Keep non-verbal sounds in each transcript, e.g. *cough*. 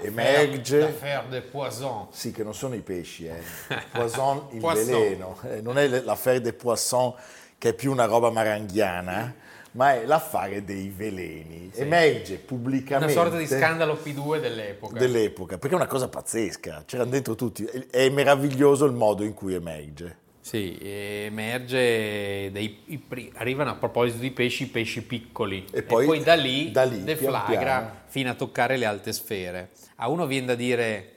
emerge l'affaire de poisson sì che non sono i pesci eh. *laughs* poisson il poisson. veleno. Eh, non è l'affaire de poisson che è più una roba maranghiana ma è l'affare dei veleni. Sì. emerge pubblicamente una sorta di scandalo P2 dell'epoca. dell'epoca perché è una cosa pazzesca. C'erano dentro tutti. È meraviglioso il modo in cui emerge sì, emerge, dei, arrivano a proposito di pesci, pesci piccoli e poi, e poi da lì, da lì deflagra pian piano. fino a toccare le alte sfere. A uno viene da dire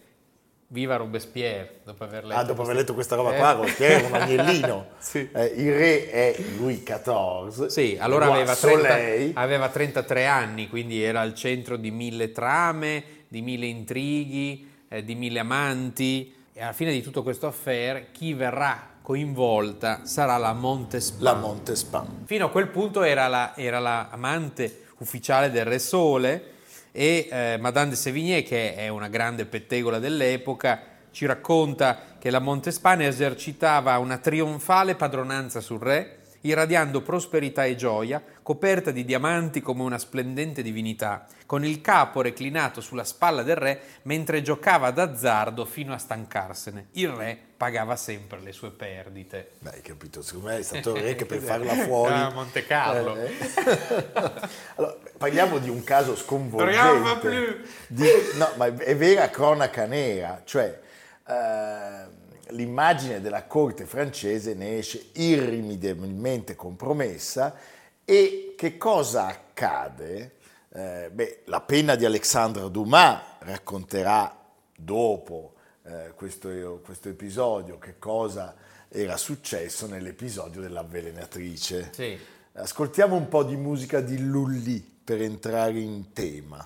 viva Robespierre dopo aver letto, ah, dopo aver letto questa roba eh. qua, Robespierre è un agnellino. *laughs* sì. eh, il re è Louis XIV. Sì, allora aveva, 30, aveva 33 anni, quindi era al centro di mille trame, di mille intrighi, eh, di mille amanti. E alla fine di tutto questo affair, chi verrà coinvolta sarà la Montespan. La Montespan. Fino a quel punto era, la, era l'amante ufficiale del Re Sole e eh, Madame de Sévigné, che è una grande pettegola dell'epoca, ci racconta che la Montespan esercitava una trionfale padronanza sul re irradiando prosperità e gioia, coperta di diamanti come una splendente divinità, con il capo reclinato sulla spalla del re mentre giocava d'azzardo fino a stancarsene. Il re pagava sempre le sue perdite. Beh, hai capito, secondo me è stato il re che per farla fuori... A Monte Carlo. Eh, eh. *laughs* allora, parliamo di un caso sconvolgente. Di, no, ma è vera cronaca nera, cioè... Eh, l'immagine della corte francese ne esce irrimediabilmente compromessa e che cosa accade? Eh, beh, la penna di Alexandre Dumas racconterà dopo eh, questo, questo, episodio che cosa era successo nell'episodio dell'avvelenatrice. Sì. Ascoltiamo un po' di musica di Lully per entrare in tema.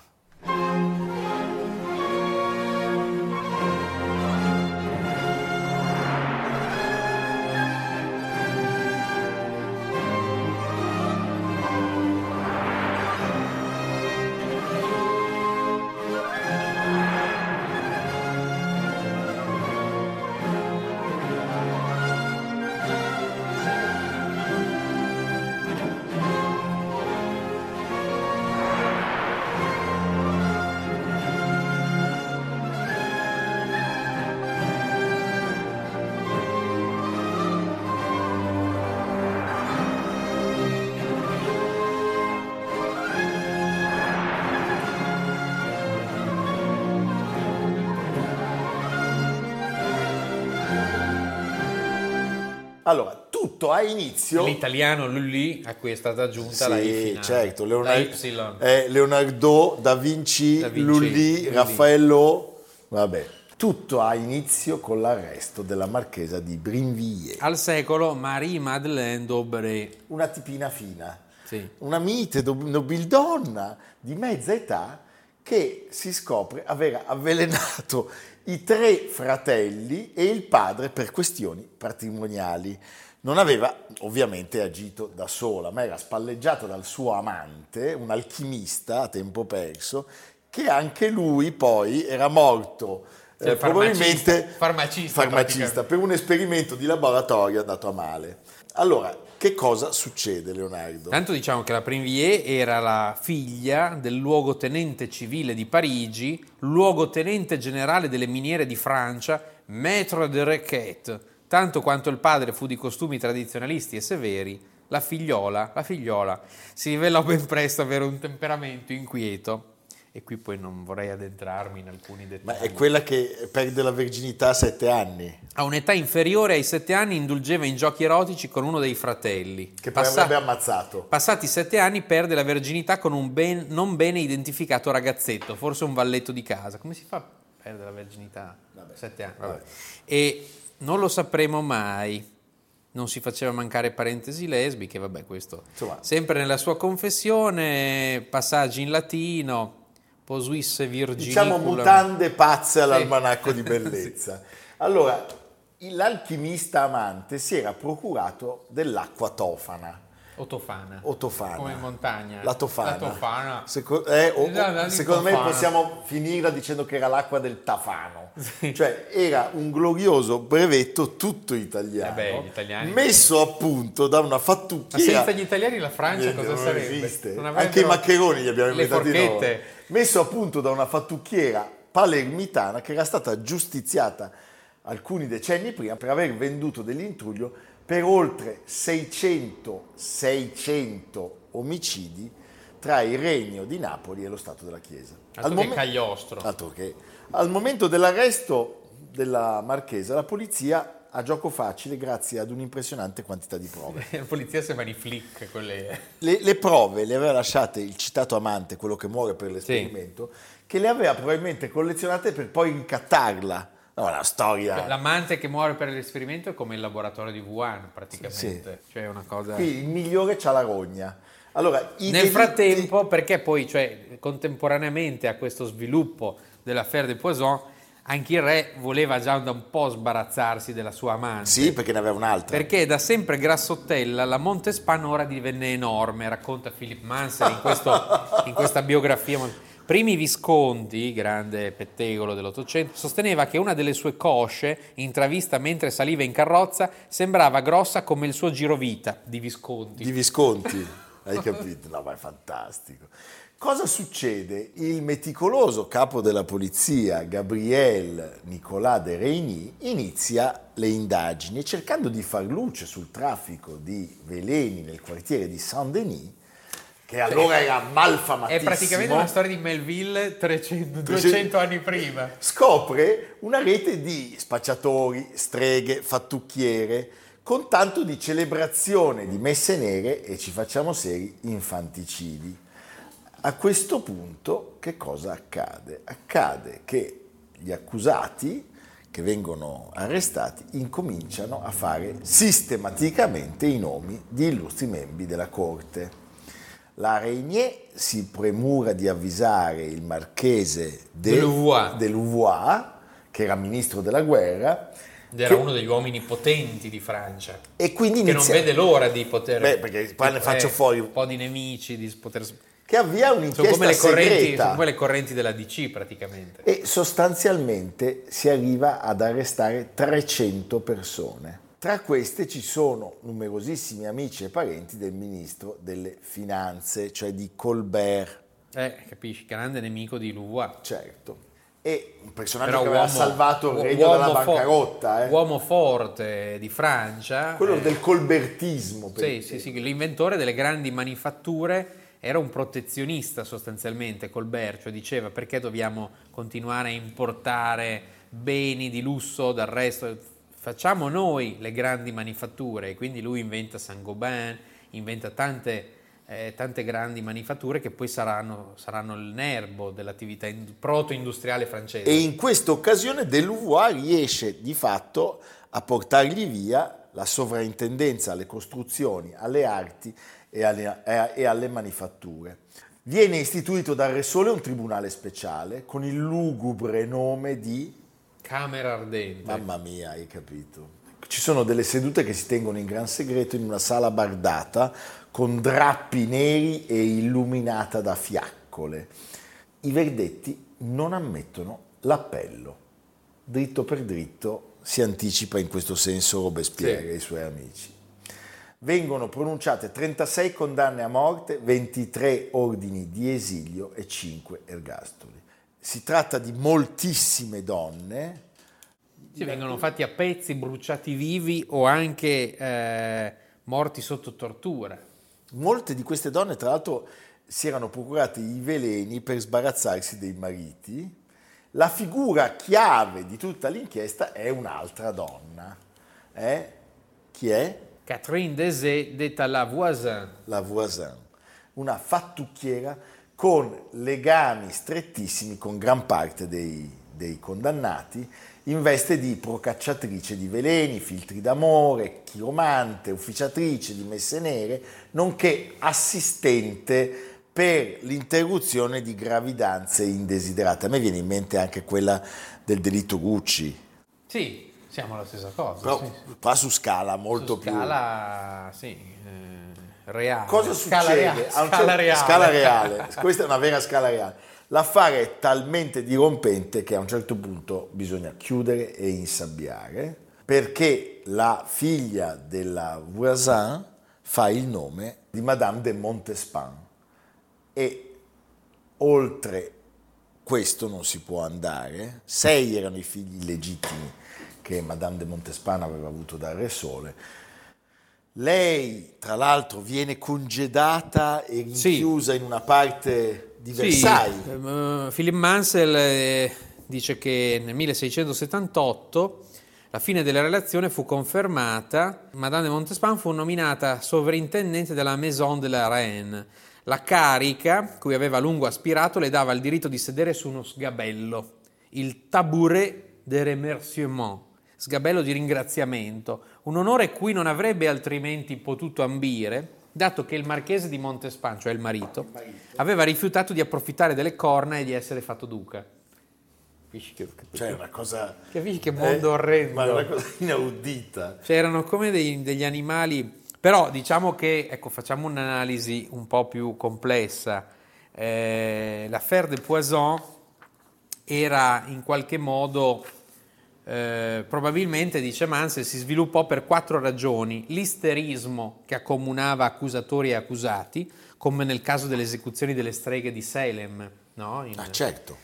Allora, tutto ha inizio... L'italiano Lully a cui è stata aggiunta sì, la I finale. certo, Leonardo, eh, Leonardo da Vinci, da Vinci Lully, Lully, Raffaello, vabbè. Tutto ha inizio con l'arresto della marchesa di Brinvilliers. Al secolo Marie-Madeleine d'Aubray. Una tipina fina, sì. una mite nobildonna di mezza età che si scopre aver avvelenato i tre fratelli e il padre per questioni patrimoniali. Non aveva ovviamente agito da sola, ma era spalleggiata dal suo amante, un alchimista a tempo perso, che anche lui poi era morto cioè, eh, probabilmente farmacista, farmacista per un esperimento di laboratorio andato a male. Allora, che cosa succede, Leonardo? Tanto diciamo che la Prinvier era la figlia del luogotenente civile di Parigi, luogotenente generale delle miniere di Francia, maître de requête. Tanto quanto il padre fu di costumi tradizionalisti e severi, la figliola, la figliola si rivelò ben presto avere un temperamento inquieto e qui poi non vorrei addentrarmi in alcuni dettagli. Ma è quella che perde la verginità a sette anni. A un'età inferiore ai sette anni indulgeva in giochi erotici con uno dei fratelli. Che poi Passa- avrebbe ammazzato. Passati sette anni perde la verginità con un ben- non bene identificato ragazzetto, forse un valletto di casa. Come si fa a perdere la verginità? Vabbè. Sette anni. Vabbè. E non lo sapremo mai non si faceva mancare parentesi lesbiche, vabbè questo. Insomma. Sempre nella sua confessione, passaggi in latino, posuisse virginiculum. Diciamo mutande pazze all'almanacco sì. di bellezza. *laughs* sì. Allora, l'alchimista amante si era procurato dell'acqua tofana. O tofana. O tofana. Come montagna. La tofana. La tofana. Seco- eh, o- la- secondo me possiamo finirla dicendo che era l'acqua del tafano. *laughs* Cioè era un glorioso brevetto tutto italiano. Eh beh, italiani- Messo a punto da una Ma fattucchiera. senza gli italiani la Francia Niente, cosa non sarebbe? esiste. Non Anche i maccheroni li abbiamo inventati noi. Messo a punto da una fattucchiera palermitana che era stata giustiziata alcuni decenni prima per aver venduto dell'intruglio per oltre 600, 600 omicidi tra il regno di Napoli e lo Stato della Chiesa. Altro che momen- Cagliostro. Altro che. Al momento dell'arresto della Marchesa, la polizia ha gioco facile grazie ad un'impressionante quantità di prove. *laughs* La polizia sembra i flick, quelle... Le, le prove le aveva lasciate il citato amante, quello che muore per l'esperimento, che le aveva probabilmente collezionate per poi incattarla. No, una storia. L'amante che muore per l'esperimento è come il laboratorio di Wuhan, praticamente. Cioè è una cosa... Qui il migliore c'ha la rogna. Allora, Nel delitti- frattempo, perché poi, cioè, contemporaneamente a questo sviluppo dell'affaire de Poisson, anche il re voleva già da un po' sbarazzarsi della sua amante. Sì, perché ne aveva un'altra. Perché da sempre grassottella la Montespan ora divenne enorme, racconta Philip Mansell in, questo- in questa biografia. Primi Visconti, grande pettegolo dell'Ottocento, sosteneva che una delle sue cosce, intravista mentre saliva in carrozza, sembrava grossa come il suo girovita di Visconti. Di Visconti, hai capito? No, ma è fantastico. Cosa succede? Il meticoloso capo della polizia, Gabriel Nicolas de Reyny, inizia le indagini e cercando di far luce sul traffico di veleni nel quartiere di Saint-Denis, che allora era È malfamatissimo. praticamente una storia di Melville 300, 200 anni prima. scopre una rete di spacciatori, streghe, fattucchiere, con tanto di celebrazione di messe nere e ci facciamo seri infanticidi. A questo punto che cosa accade? Accade che gli accusati che vengono arrestati incominciano a fare sistematicamente i nomi di illustri membri della corte. La Régnier si premura di avvisare il marchese de, De Louvois. de Louvois, che era ministro della guerra, Ed era che- uno degli uomini potenti di Francia. e quindi Che non inizia, vede l'ora di poter... Beh, perché poi ne faccio fuori- Un po' di nemici, di poter... che avvia Sono un'inchiesta come, le correnti, segreta. sono come le correnti della DC praticamente. e sostanzialmente si arriva ad arrestare 300 persone. Tra queste ci sono numerosissimi amici e parenti del ministro delle finanze, cioè di Colbert, Eh, capisci, grande nemico di Louvois. certo. E un personaggio Però che aveva uomo, salvato il regno dalla bancarotta, eh. Uomo forte di Francia. quello eh, del colbertismo. per Sì, sì, sì, l'inventore delle grandi manifatture era un protezionista sostanzialmente, Colbert, cioè diceva perché dobbiamo continuare a importare beni di lusso dal resto, facciamo noi le grandi manifatture e quindi lui inventa Saint-Gobain, inventa tante, eh, tante grandi manifatture che poi saranno, saranno il nervo dell'attività in- proto-industriale francese. E in questa occasione De Louvois riesce di fatto a portargli via la sovrintendenza alle costruzioni, alle arti e alle, e alle manifatture. Viene istituito dal Re Sole un tribunale speciale con il lugubre nome di... Camera ardente. Mamma mia, hai capito. Ci sono delle sedute che si tengono in gran segreto in una sala bardata con drappi neri e illuminata da fiaccole. I verdetti non ammettono l'appello. Dritto per dritto si anticipa in questo senso Robespierre Sì. e i suoi amici. Vengono pronunciate 36 condanne a morte, 23 ordini di esilio e 5 ergastoli. Si tratta di moltissime donne, Sì, vengono fatti a pezzi, bruciati vivi o anche eh, morti sotto tortura. Molte di queste donne, tra l'altro, si erano procurate i veleni per sbarazzarsi dei mariti. La figura chiave di tutta l'inchiesta è un'altra donna. Eh? Chi è? Catherine Desé, detta la voisin. La Voisin, una fattucchiera con legami strettissimi con gran parte dei, dei condannati, in veste di procacciatrice di veleni, filtri d'amore, chiromante, ufficiatrice di messe nere, nonché assistente per l'interruzione di gravidanze indesiderate. A me viene in mente anche quella del delitto Gucci. Sì, Siamo alla stessa cosa. Però sì. qua su scala molto su più... Scala, sì, eh, reale. Cosa scala succede? Reale, A un scala certo- reale. scala reale. Questa è una vera scala reale. L'affare è talmente dirompente che a un certo punto bisogna chiudere e insabbiare perché la figlia della Voisin fa il nome di Madame de Montespan e oltre questo non si può andare. Sei erano i figli legittimi che Madame de Montespan aveva avuto dal Re Sole. Lei, tra l'altro, viene congedata e rinchiusa in una parte di Versailles. Sì, ehm, Philip Mansell eh, dice che nel 1678 la fine della relazione fu confermata, Madame de Montespan fu nominata sovrintendente della Maison de la Reine. La carica, cui aveva a lungo aspirato, le dava il diritto di sedere su uno sgabello, il tabouret de remerciement, sgabello di ringraziamento, un onore cui non avrebbe altrimenti potuto ambire, dato che il marchese di Montespan, cioè il marito, aveva rifiutato di approfittare delle corna e di essere fatto duca. Capisci che, Cioè, è una cosa... capisci che mondo orrendo? Ma è una cosa inaudita. Cioè, erano come dei- degli animali. Però diciamo che, ecco, facciamo un'analisi un po' più complessa. Eh, l'affaire de Poisson era in qualche modo, eh, probabilmente, dice Mansell, si sviluppò per quattro ragioni. L'isterismo che accomunava accusatori e accusati, come nel caso delle esecuzioni delle streghe di Salem, no? In- Ah, certo.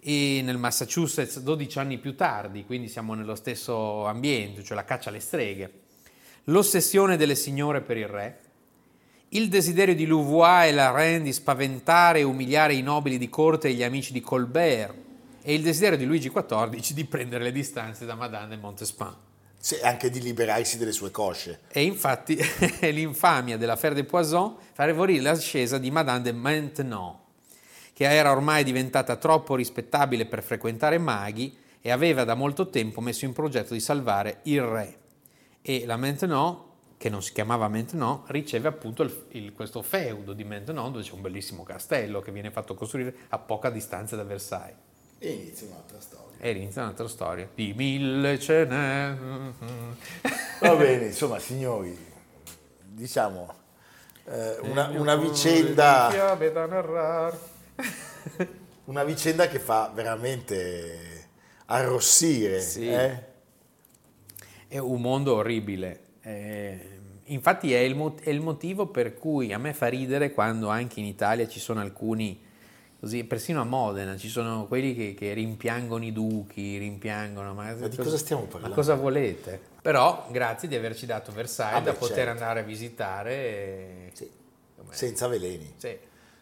e nel Massachusetts 12 anni più tardi, quindi siamo nello stesso ambiente, cioè la caccia alle streghe. L'ossessione delle signore per il re, il desiderio di Louvois e la Reine di spaventare e umiliare i nobili di corte e gli amici di Colbert e il desiderio di Luigi XIV di prendere le distanze da Madame de Montespan. Sì, anche di liberarsi delle sue cosce. E infatti *laughs* l'infamia dell'affaire de Poisson favorì l'ascesa di Madame de Maintenon, che era ormai diventata troppo rispettabile per frequentare maghi e aveva da molto tempo messo in progetto di salvare il re. E la Maintenon, che non si chiamava Maintenon, riceve appunto il- il- questo feudo di Maintenon dove c'è un bellissimo castello che viene fatto costruire a poca distanza da Versailles. E inizia un'altra storia. E inizia un'altra storia. Di mille ce n'è. Va bene, insomma, signori, diciamo, eh, una, una vicenda, *laughs* una vicenda che fa veramente arrossire. Sì. eh? È un mondo orribile. Eh, infatti è il, è il motivo per cui a me fa ridere quando anche in Italia ci sono alcuni, così, persino a Modena, ci sono quelli che, che rimpiangono i duchi, rimpiangono... Ma, Ma di cosa stiamo parlando? Ma cosa volete? Però grazie di averci dato Versailles Ah, da beh, poter certo. andare a visitare. e- Sì, senza veleni. sì.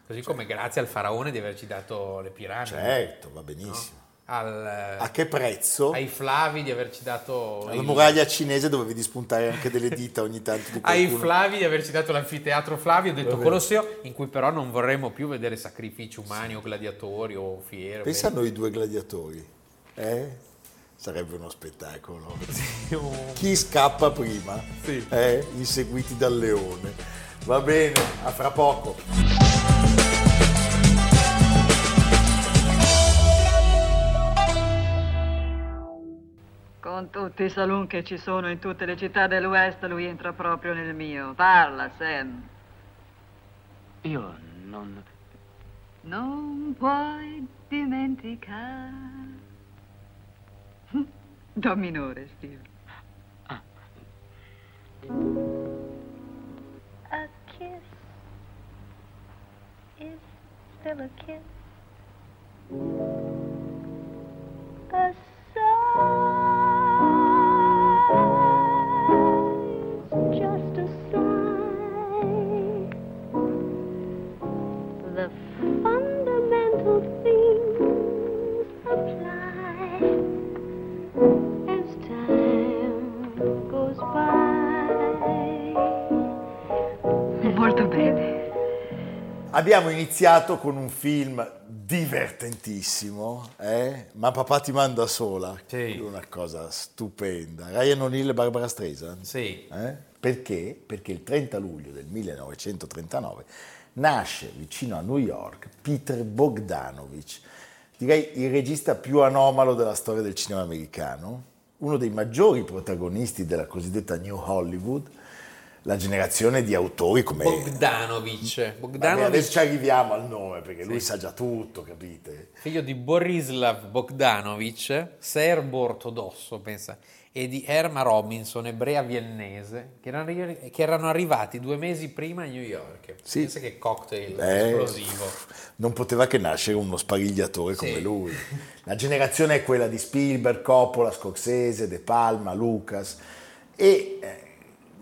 Così come grazie al faraone di averci dato le piramidi. Certo, va benissimo. Al- A che prezzo? ai Flavi di averci dato... Alla il- muraglia cinese dovevi dispuntare anche delle dita ogni tanto ai. Flavi di averci dato l'anfiteatro Flavio, detto. Colosseo, in cui però non vorremmo più vedere sacrifici umani o gladiatori o fiere. Pensa a noi due gladiatori. Eh? Sarebbe uno spettacolo. Chi scappa prima? Sì. Eh? Inseguiti dal leone. Va bene, a fra poco. Con tutti i saloon che ci sono in tutte le città dell'West, lui entra proprio nel mio. Parla, Sam. Io non... Non puoi dimenticare. *laughs* Do minore, Steve. A kiss is still a kiss. A Abbiamo iniziato con un film divertentissimo, eh? ma papà ti manda sola. Sì. Una cosa stupenda. Ryan O'Neill e Barbara Streisand. Sì. Eh? Perché? Perché il 30 luglio del 1939 nasce vicino a New York Peter Bogdanovich, direi il regista più anomalo della storia del cinema americano, uno dei maggiori protagonisti della cosiddetta New Hollywood, la generazione di autori come Bogdanovich. Bogdanovich. adesso ci arriviamo al nome perché sì. lui sa già tutto, capite? Figlio di Borislav Bogdanovich, serbo ortodosso, pensa, e di Erma Robinson, ebrea viennese, che erano, che erano, arrivati due mesi prima a New York. Sì. Pensa che cocktail eh, esplosivo. Non poteva che nascere uno sparigliatore sì. come lui. La generazione è quella di Spielberg, Coppola, Scorsese, De Palma, Lucas e... Eh,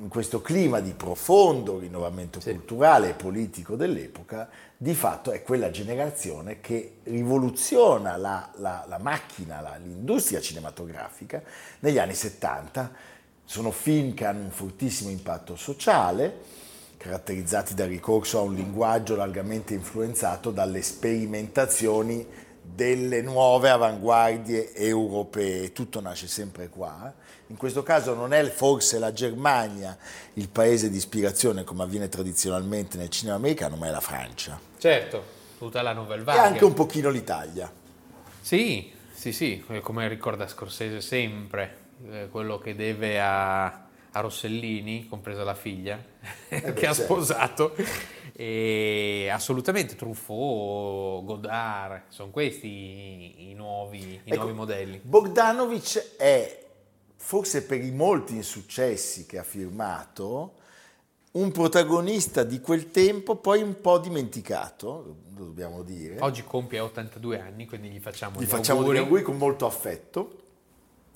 in questo clima di profondo rinnovamento sì. culturale e politico dell'epoca, di fatto è quella generazione che rivoluziona la, la, la macchina, la, l'industria cinematografica negli anni 70. Sono film che hanno un fortissimo impatto sociale, caratterizzati dal ricorso a un linguaggio largamente influenzato dalle sperimentazioni delle nuove avanguardie europee. Tutto nasce sempre qua in questo caso non è forse la Germania il paese di ispirazione come avviene tradizionalmente nel cinema americano, ma è la Francia. Certo, tutta la Nouvelle Vague. E anche un pochino l'Italia. Sì, sì, sì, come ricorda Scorsese sempre, eh, quello che deve a, a, Rossellini, compresa la figlia, eh beh, *laughs* che ha certo. sposato. E assolutamente Truffaut, Godard, sono questi i, i, nuovi, i ecco, nuovi modelli. Bogdanovich è forse per i molti insuccessi che ha firmato, un protagonista di quel tempo poi un po' dimenticato, lo dobbiamo dire. Oggi compie 82 anni, quindi gli facciamo gli, gli facciamo auguri. auguri con molto affetto.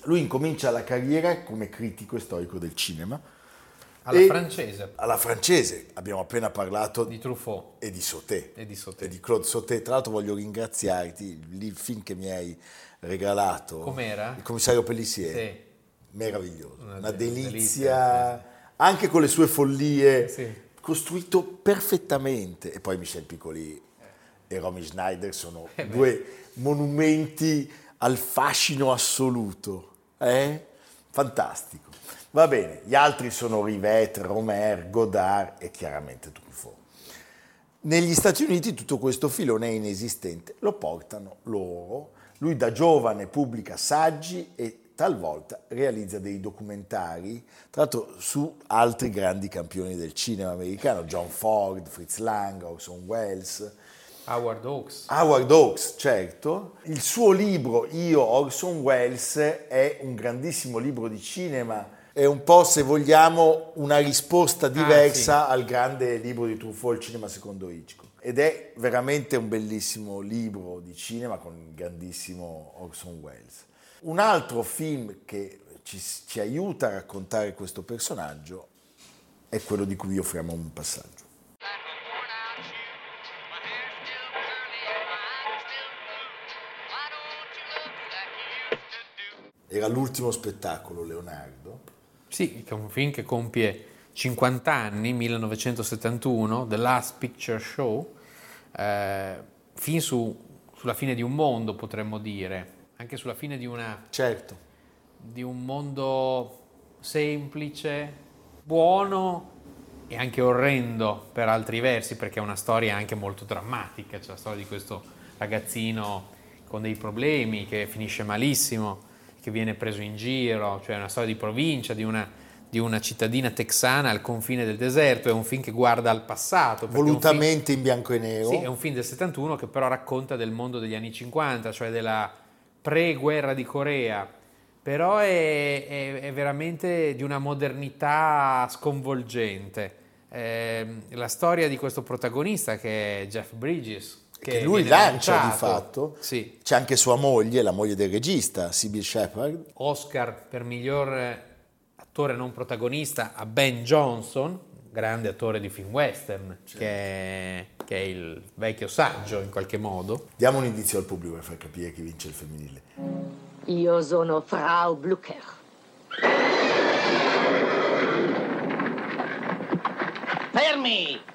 Lui incomincia la carriera come critico e storico del cinema. Alla francese. Alla francese, abbiamo appena parlato di Truffaut e di Sauté. E di, Sauté. E di Claude Sauté. Tra l'altro voglio ringraziarti, il film che mi hai regalato. Com'era? Il commissario Pellissier. Sì meraviglioso, una, una delizia, delizia sì. anche con le sue follie, sì. costruito perfettamente. E poi Michel Piccoli e Romy Schneider sono eh due monumenti al fascino assoluto. Eh? Fantastico. Va bene, gli altri sono Rivette, Romer, Godard e chiaramente Truffaut. Negli Stati Uniti tutto questo filone è inesistente, lo portano loro. Lui da giovane pubblica saggi e talvolta realizza dei documentari, tra l'altro su altri grandi campioni del cinema americano, John Ford, Fritz Lang, Orson Welles. Howard Hawks. Howard Hawks, certo. Il suo libro, Io, Orson Welles, è un grandissimo libro di cinema. È un po', se vogliamo, una risposta diversa ah, sì. al grande libro di Truffaut, Il cinema secondo Hitchcock. Ed è veramente un bellissimo libro di cinema con il grandissimo Orson Welles. Un altro film che ci, ci aiuta a raccontare questo personaggio è quello di cui vi offriamo un passaggio. Era l'ultimo spettacolo, Leonardo. Sì, che è un film che compie 50 anni, 1971, The Last Picture Show, eh, film su, sulla fine di un mondo, potremmo dire, anche sulla fine di una... Certo. Di un mondo semplice, buono e anche orrendo per altri versi, perché è una storia anche molto drammatica, c'è la storia di questo ragazzino con dei problemi che finisce malissimo, che viene preso in giro, cioè una storia di provincia, di una, di una cittadina texana al confine del deserto, è un film che guarda al passato. Volutamente film, in bianco e nero. Sì, è un film del 71 che però racconta del mondo degli anni 50, cioè della pre-guerra di Corea, però è, è, è veramente di una modernità sconvolgente. Eh, la storia di questo protagonista che è Jeff Bridges, che, che lui lancia lanciato. di fatto, sì. c'è anche sua moglie, la moglie del regista, Sybil Shepard. Oscar per miglior attore non protagonista a Ben Johnson, grande attore di film western, certo. che, è, che, è, il vecchio saggio in qualche modo. Diamo un indizio al pubblico per far capire chi vince il femminile. Io sono Frau Blucher. Fermi!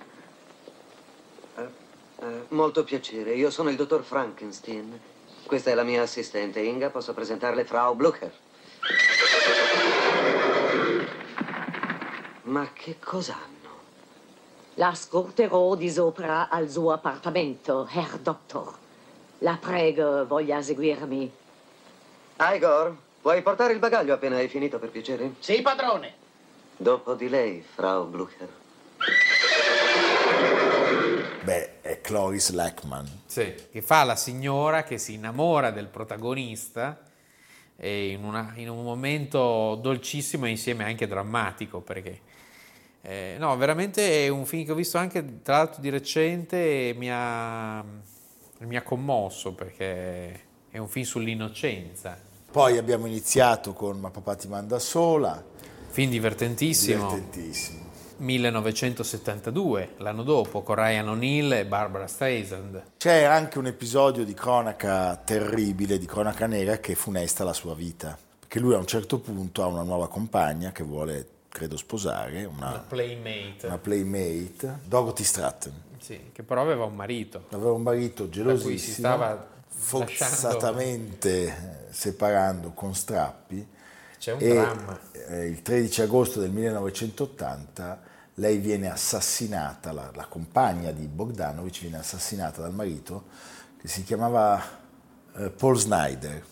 Uh, uh, molto piacere, io sono il dottor Frankenstein. Questa è la mia assistente, Inga, posso presentarle Frau Blucher. Ma che cos'hanno? La scorterò di sopra al suo appartamento, Herr Doctor. La prego, voglia seguirmi. Igor, Puoi portare il bagaglio appena hai finito, per piacere? Sì, padrone. Dopo di lei, Frau Blucher. Beh, è Cloris Lackman. Sì, che fa la signora che si innamora del protagonista e in, una- in un momento dolcissimo e insieme anche drammatico perché eh, no, veramente è un film che ho visto anche tra l'altro di recente e mi ha, mi ha commosso perché è un film sull'innocenza, Poi abbiamo iniziato con Ma papà ti manda sola, film divertentissimo. divertentissimo. 1972, l'anno dopo, con Ryan O'Neill e Barbara Streisand. C'è anche un episodio di cronaca terribile, di cronaca nera, che funesta la sua vita. Perché lui a un certo punto ha una nuova compagna che vuole, credo, sposare, Una una, playmate, una playmate, Dorothy Stratton. sì, che però aveva un marito. Aveva un marito cui si gelosissimo, stava forzatamente eh, separando con strappi. C'è un e dramma. eh, il 13 agosto del 1980 lei viene assassinata, la, la compagna di Bogdanovich viene assassinata dal marito che si chiamava eh, Paul Snyder.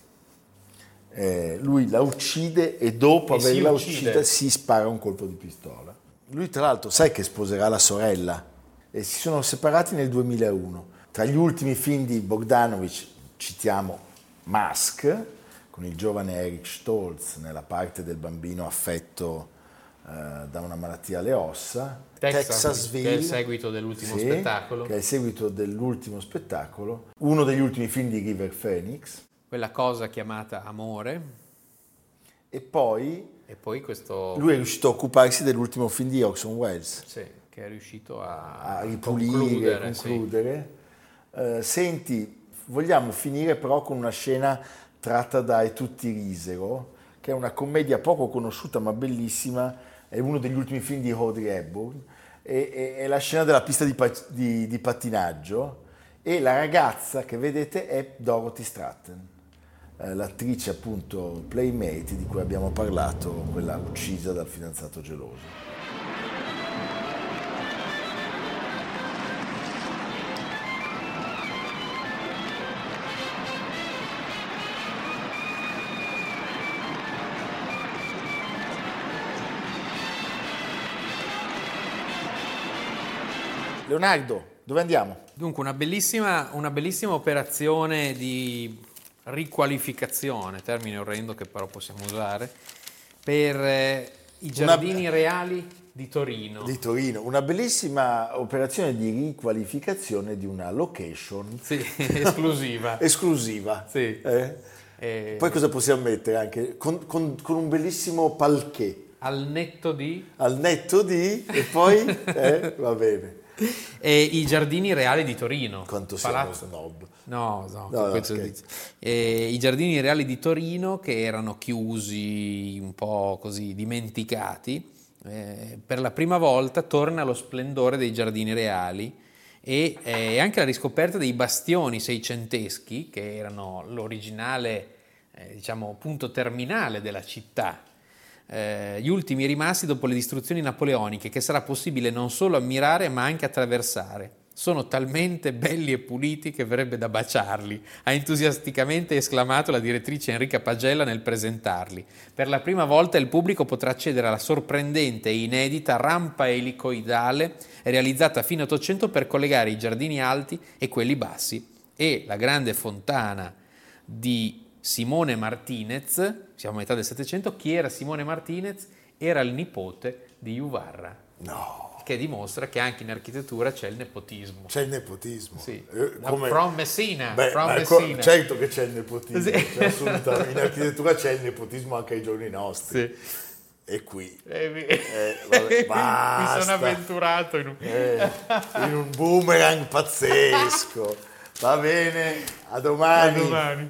Eh, lui la uccide e dopo E si averla uccide. uccisa si spara un colpo di pistola. Lui tra l'altro sai che sposerà la sorella e si sono separati nel 2001. Tra gli ultimi film di Bogdanovich citiamo Mask con il giovane Eric Stoltz nella parte del bambino affetto eh, da una malattia alle ossa, Texas, Texasville, che è il seguito dell'ultimo sì, spettacolo. che è il seguito dell'ultimo spettacolo, uno degli ultimi film di River Phoenix Quella cosa chiamata amore e poi e poi questo lui è riuscito a occuparsi dell'ultimo film di Orson Welles. sì, che è riuscito a, a ripulire, concludere, sì. concludere. Eh, senti, vogliamo finire però con una scena tratta da E tutti risero, che è una commedia poco conosciuta ma bellissima, è uno degli ultimi film di Audrey Hepburn, e- è la scena della pista di, di- di pattinaggio e la ragazza che vedete è Dorothy Stratton, eh, l'attrice appunto Playmate di cui abbiamo parlato, quella uccisa dal fidanzato geloso. Leonardo, dove andiamo? Dunque, una bellissima, una bellissima operazione di riqualificazione, termine orrendo che però possiamo usare, per eh, i giardini reali di Torino. Di Torino, una bellissima operazione di riqualificazione di una location Sì, *laughs* esclusiva. esclusiva. Sì. Eh? Eh, Poi cosa possiamo mettere anche? Con, con- con un bellissimo palquet al netto di al netto di e poi *laughs* eh, va bene. E i giardini reali di Torino. Quanto Palazzo- snob. No, no, No, no, dice. Eh, i giardini reali di Torino che erano chiusi, un po' così dimenticati, eh, per la prima volta torna lo splendore dei giardini reali e eh, anche la riscoperta dei bastioni seicenteschi che erano l'originale eh, diciamo, punto terminale della città. Eh, gli ultimi rimasti dopo le distruzioni napoleoniche che sarà possibile non solo ammirare ma anche attraversare. Sono talmente belli e puliti che verrebbe da baciarli, ha entusiasticamente esclamato la direttrice Enrica Pagella nel presentarli. Per la prima volta il pubblico potrà accedere alla sorprendente e inedita rampa elicoidale realizzata a fine 800 per collegare i giardini alti e quelli bassi e la grande fontana di Simone Martinez, siamo a metà del Settecento, chi era Simone Martinez? Era il nipote di Juvarra, No, che dimostra che anche in architettura c'è il nepotismo. c'è il nepotismo. Sì. Eh, La- from Messina, Beh, from ma co- Messina. certo che c'è il nepotismo, Sì. assolutamente. in architettura c'è il nepotismo anche ai giorni nostri. Sì. E qui Eh, mi- vabbè, *laughs* mi sono avventurato in un... eh, in un boomerang pazzesco. Va bene, a domani. A domani.